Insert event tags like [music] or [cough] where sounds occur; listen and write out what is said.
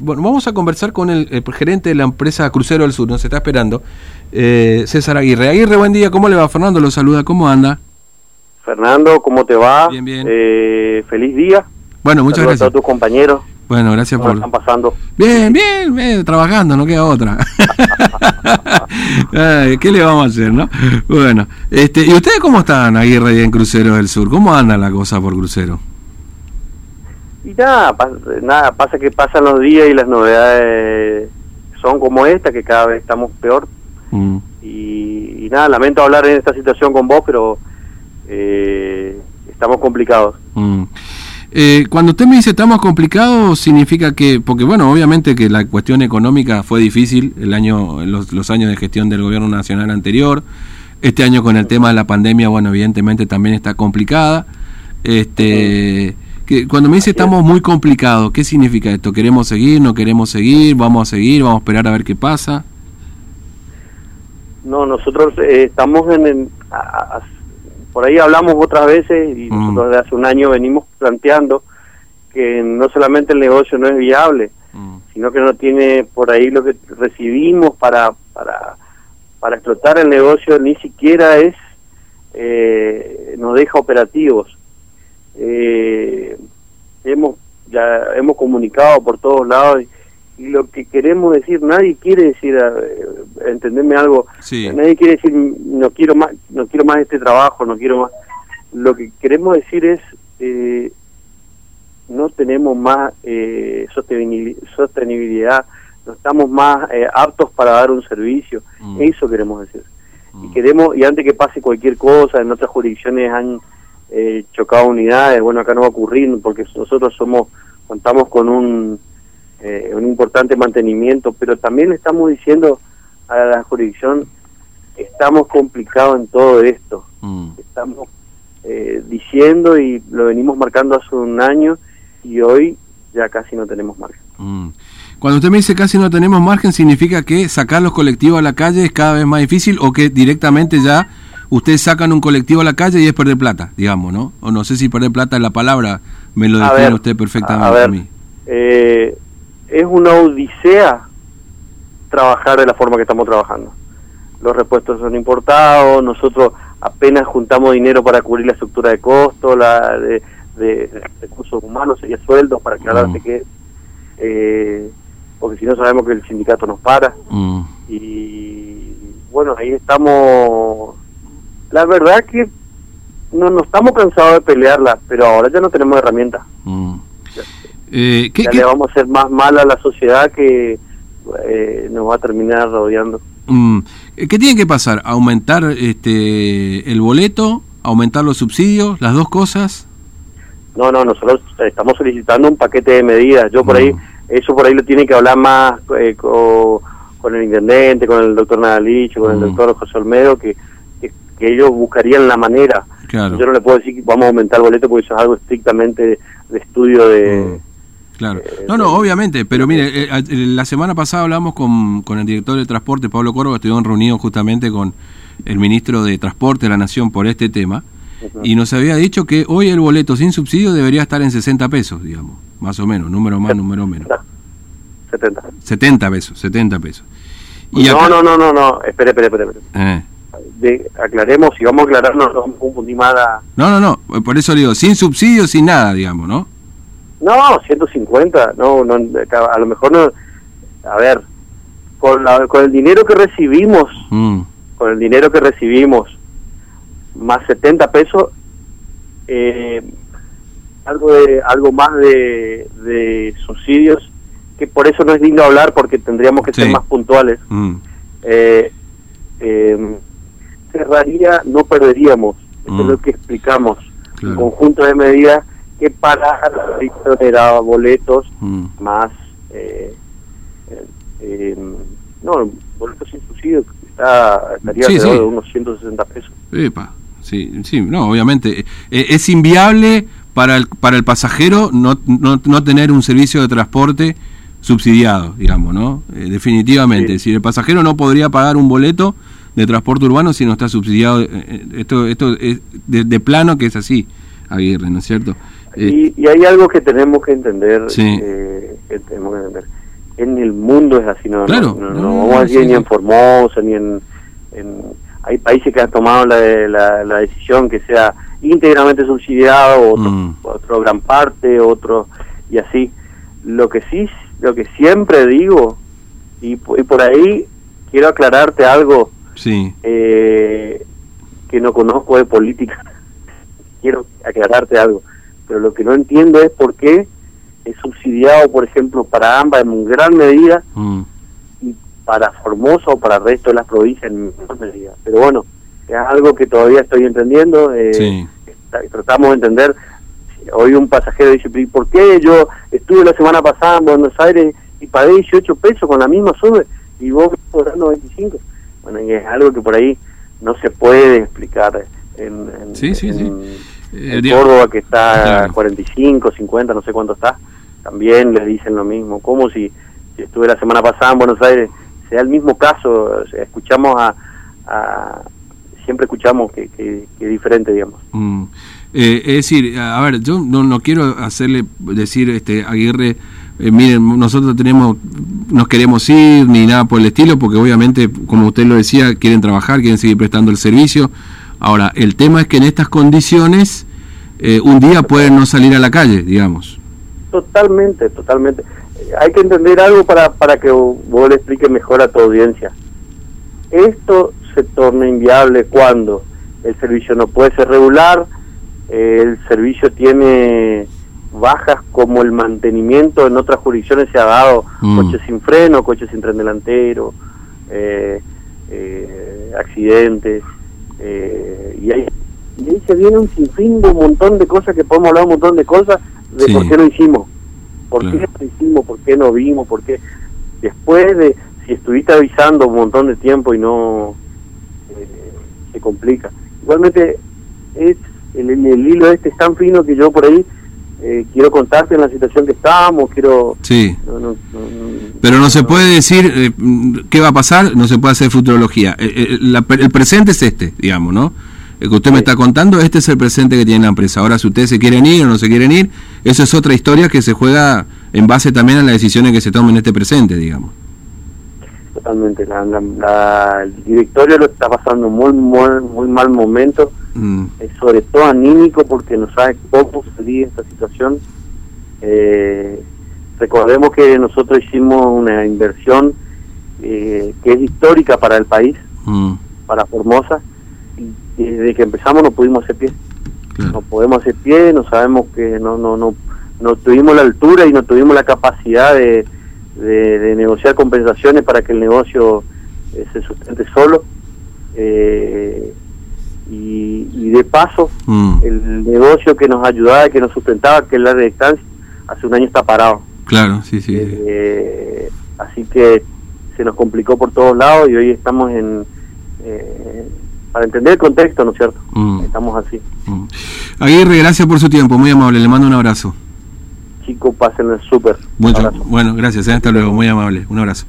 Bueno, vamos a conversar con el, el gerente de la empresa Crucero del Sur, nos está esperando, eh, César Aguirre. Aguirre, buen día, ¿cómo le va? Fernando lo saluda, ¿cómo anda? Fernando, ¿cómo te va? Bien, bien. Eh, feliz día. Bueno, muchas Saludos a gracias. todos tus compañeros. Bueno, gracias ¿Cómo por... están pasando? Bien, bien, bien, trabajando, no queda otra. [laughs] Ay, ¿Qué le vamos a hacer, no? Bueno, este, ¿y ustedes cómo están, Aguirre, ahí en Crucero del Sur? ¿Cómo anda la cosa por Crucero? Y nada, pas- nada, pasa que pasan los días y las novedades son como esta, que cada vez estamos peor. Mm, Y, y nada, lamento hablar en esta situación con vos, pero eh, estamos complicados. mm. Eh, cuando usted me dice estamos complicados, significa que, porque bueno, obviamente que la cuestión económica fue difícil el año, los, los años de gestión del gobierno nacional anterior. Este año con el tema de la pandemia, bueno, evidentemente también está complicada. Este, que cuando me dice estamos muy complicados, ¿qué significa esto? ¿Queremos seguir? ¿No queremos seguir? ¿Vamos a seguir? ¿Vamos a esperar a ver qué pasa? No, nosotros eh, estamos en, a- por ahí hablamos otras veces y Mm. nosotros desde hace un año venimos planteando que no solamente el negocio no es viable, Mm, sino que no tiene por ahí lo que recibimos para para para explotar el negocio ni siquiera es eh, nos deja operativos Eh, hemos ya hemos comunicado por todos lados y, y lo que queremos decir nadie quiere decir eh, entenderme algo Sí. nadie quiere decir no quiero más no quiero más este trabajo no quiero más lo que queremos decir es eh, no tenemos más eh, sostenibil- sostenibilidad, no estamos más eh, aptos para dar un servicio. Mm. Eso queremos decir. Y Mm. queremos y antes que pase cualquier cosa, en otras jurisdicciones han eh, chocado unidades, bueno, acá no va a ocurrir porque nosotros somos contamos con un eh, un importante mantenimiento, pero también le estamos diciendo a la jurisdicción estamos complicados en todo esto Mm. estamos eh, diciendo y lo venimos marcando hace un año y hoy ya casi no tenemos margen. Mm. Cuando usted me dice casi no tenemos margen, ¿significa que sacar los colectivos a la calle es cada vez más difícil o que directamente ya ustedes sacan un colectivo a la calle y es perder plata, digamos, ¿no? O no sé si perder plata es la palabra, me lo define usted perfectamente a mí. eh, es una odisea trabajar de la forma que estamos trabajando. Los repuestos son importados, nosotros apenas juntamos dinero para cubrir la estructura de costo, la de, de recursos humanos, sería sueldos para que Mm. que eh, porque si no sabemos que el sindicato nos para. Mm, y bueno ahí estamos la verdad que no no estamos cansados de pelearla pero ahora ya no tenemos herramientas mm. Eh, ¿qué- ya qué- le vamos a hacer más mal a la sociedad que eh, nos va a terminar rodeando mm, ¿Qué tiene que pasar? ¿Aumentar este el boleto? ¿Aumentar los subsidios? ¿Las dos cosas? no no nosotros estamos solicitando un paquete de medidas yo por ahí Mm. eso por ahí lo tiene que hablar más eh, co- con, el intendente con el doctor Nadalich con el Mm. doctor José Olmedo que, que ellos buscarían la manera Claro. Yo no le puedo decir que vamos a aumentar el boleto porque eso es algo estrictamente de, estudio de... Mm, Claro. eh, No, no, obviamente, pero mire, eh, eh, la semana pasada hablamos con, con el director de transporte, Pablo Córdoba, estuvieron reunidos justamente con el ministro de Transporte de la Nación por este tema, y nos había dicho que hoy el boleto sin subsidio debería estar en 60 pesos, digamos, más o menos, número más, número menos. 70. 70 pesos, 70 pesos. Y no, acá- no, no, no, no, espere, espere, espere. espere. Eh, De- aclaremos, si vamos a aclarar, no vamos a confundir más a- no, no, no, por eso le digo, sin subsidio, sin nada, digamos, ¿no? No, 150, no, no, a lo mejor no... A ver, con, la- con el dinero que recibimos, Mm, con el dinero que recibimos, más 70 pesos, eh, algo de algo más de, de subsidios, que por eso no es lindo hablar porque tendríamos que Sí. ser más puntuales. mm, Eh, eh, cerraría, no perderíamos, eso Mm. es lo que explicamos, Claro. un conjunto de medidas que para era boletos mm. más eh, eh, eh, no boletos sin subsidio está estaría Sí, alrededor sí. de unos 160 pesos Epa, sí, sí, no, obviamente. Eh, es inviable para el, para el pasajero no, no, no tener un servicio de transporte subsidiado, digamos, ¿no? Eh, definitivamente. Sí. Decir, el pasajero no podría pagar un boleto de transporte urbano si no está subsidiado. Eh, eh, Esto, esto es de, de plano que es así, Aguirre, ¿no es cierto? Eh, y, y hay algo que tenemos que entender Sí. eh, que tenemos que entender en el mundo es así, no, Claro, no, no, no vamos a decir sí, ni en Formosa, ni en, en- Hay países que han tomado la, la, la decisión que sea íntegramente subsidiado, otro, Mm. otro gran parte, otro, y así. Lo que sí, lo que siempre digo, y, y por ahí quiero aclararte algo Sí. eh, que no conozco de política. [laughs] Quiero aclararte algo, pero lo que no entiendo es por qué es subsidiado, por ejemplo, para ambas en gran medida Mm. y para Formosa o para el resto de las provincias en menor medida. Pero bueno, es algo que todavía estoy entendiendo. eh, Sí. está- tratamos de entender. Hoy un pasajero dice, "¿Y ¿por qué yo estuve la semana pasada en Buenos Aires y pagué 18 pesos con la misma sube y vos cobrando 25? Bueno, y es algo que por ahí no se puede explicar en, en- Sí, sí, sí. en- Eh, en digo- Córdoba que está Claro. a 45, 50, no sé cuánto está, también le dicen lo mismo. Como si, si estuve la semana pasada en Buenos Aires, sea el mismo caso, escuchamos a, a- siempre escuchamos que, que, que es diferente, digamos. Mm. Eh, es decir, a ver, yo no, no quiero hacerle decir, este Aguirre, eh, miren, nosotros tenemos, nos queremos ir ni nada por el estilo, porque obviamente, como usted lo decía, quieren trabajar, quieren seguir prestando el servicio. Ahora, el tema es que en estas condiciones, eh, un día pueden no salir a la calle, digamos. Totalmente, totalmente. Eh, Hay que entender algo para, para que vos le expliques mejor a tu audiencia. Esto se torna inviable cuando el servicio no puede ser regular, el servicio tiene bajas como el mantenimiento en otras jurisdicciones se ha dado, Mm. coches sin freno, coches sin tren delantero, eh, eh, accidentes, eh, y, ahí, y ahí se viene un sinfín de un montón de cosas que podemos hablar un montón de cosas de Sí. por qué no hicimos, por Claro. qué no hicimos, por qué no vimos, por qué después de si estuviste avisando un montón de tiempo y no eh, se complica. Igualmente es el, el- el hilo este es tan fino que yo por ahí eh, quiero contarte en la situación que estamos, quiero Sí. no, no, no, no- Pero no se puede decir eh, qué va a pasar, no se puede hacer futurología. Eh, eh, el presente es este, digamos, ¿no? El que usted me está contando, este es el presente que tiene la empresa. Ahora, si ustedes se quieren ir o no se quieren ir, eso es otra historia que se juega en base también a las decisiones que se tomen en este presente, digamos. totalmente. La, la- la- el directorio lo está pasando muy, muy, muy mal momento, Mm, eh, sobre todo anímico, porque no sabe cómo salir de esta situación. Eh, recordemos que nosotros hicimos una inversión eh, que es histórica para el país, mm, para Formosa, y desde que empezamos no pudimos hacer pie. no podemos hacer pie, no sabemos que no no no no tuvimos la altura y no tuvimos la capacidad de, de, de negociar compensaciones para que el negocio eh, se sustente solo. Eh, y, y de paso, Mm, el negocio que nos ayudaba, que nos sustentaba, que es la distancia, hace un año está parado. claro, sí, sí. Eh, así que se nos complicó por todos lados y hoy estamos en... eh, para entender el contexto, ¿no es cierto? Mm, Estamos así. mm. Aguirre, gracias por su tiempo, muy amable. Le mando un abrazo. Chicos, pasen súper. Mucho- Abrazo. bueno, gracias, eh, hasta luego, muy amable. Un abrazo.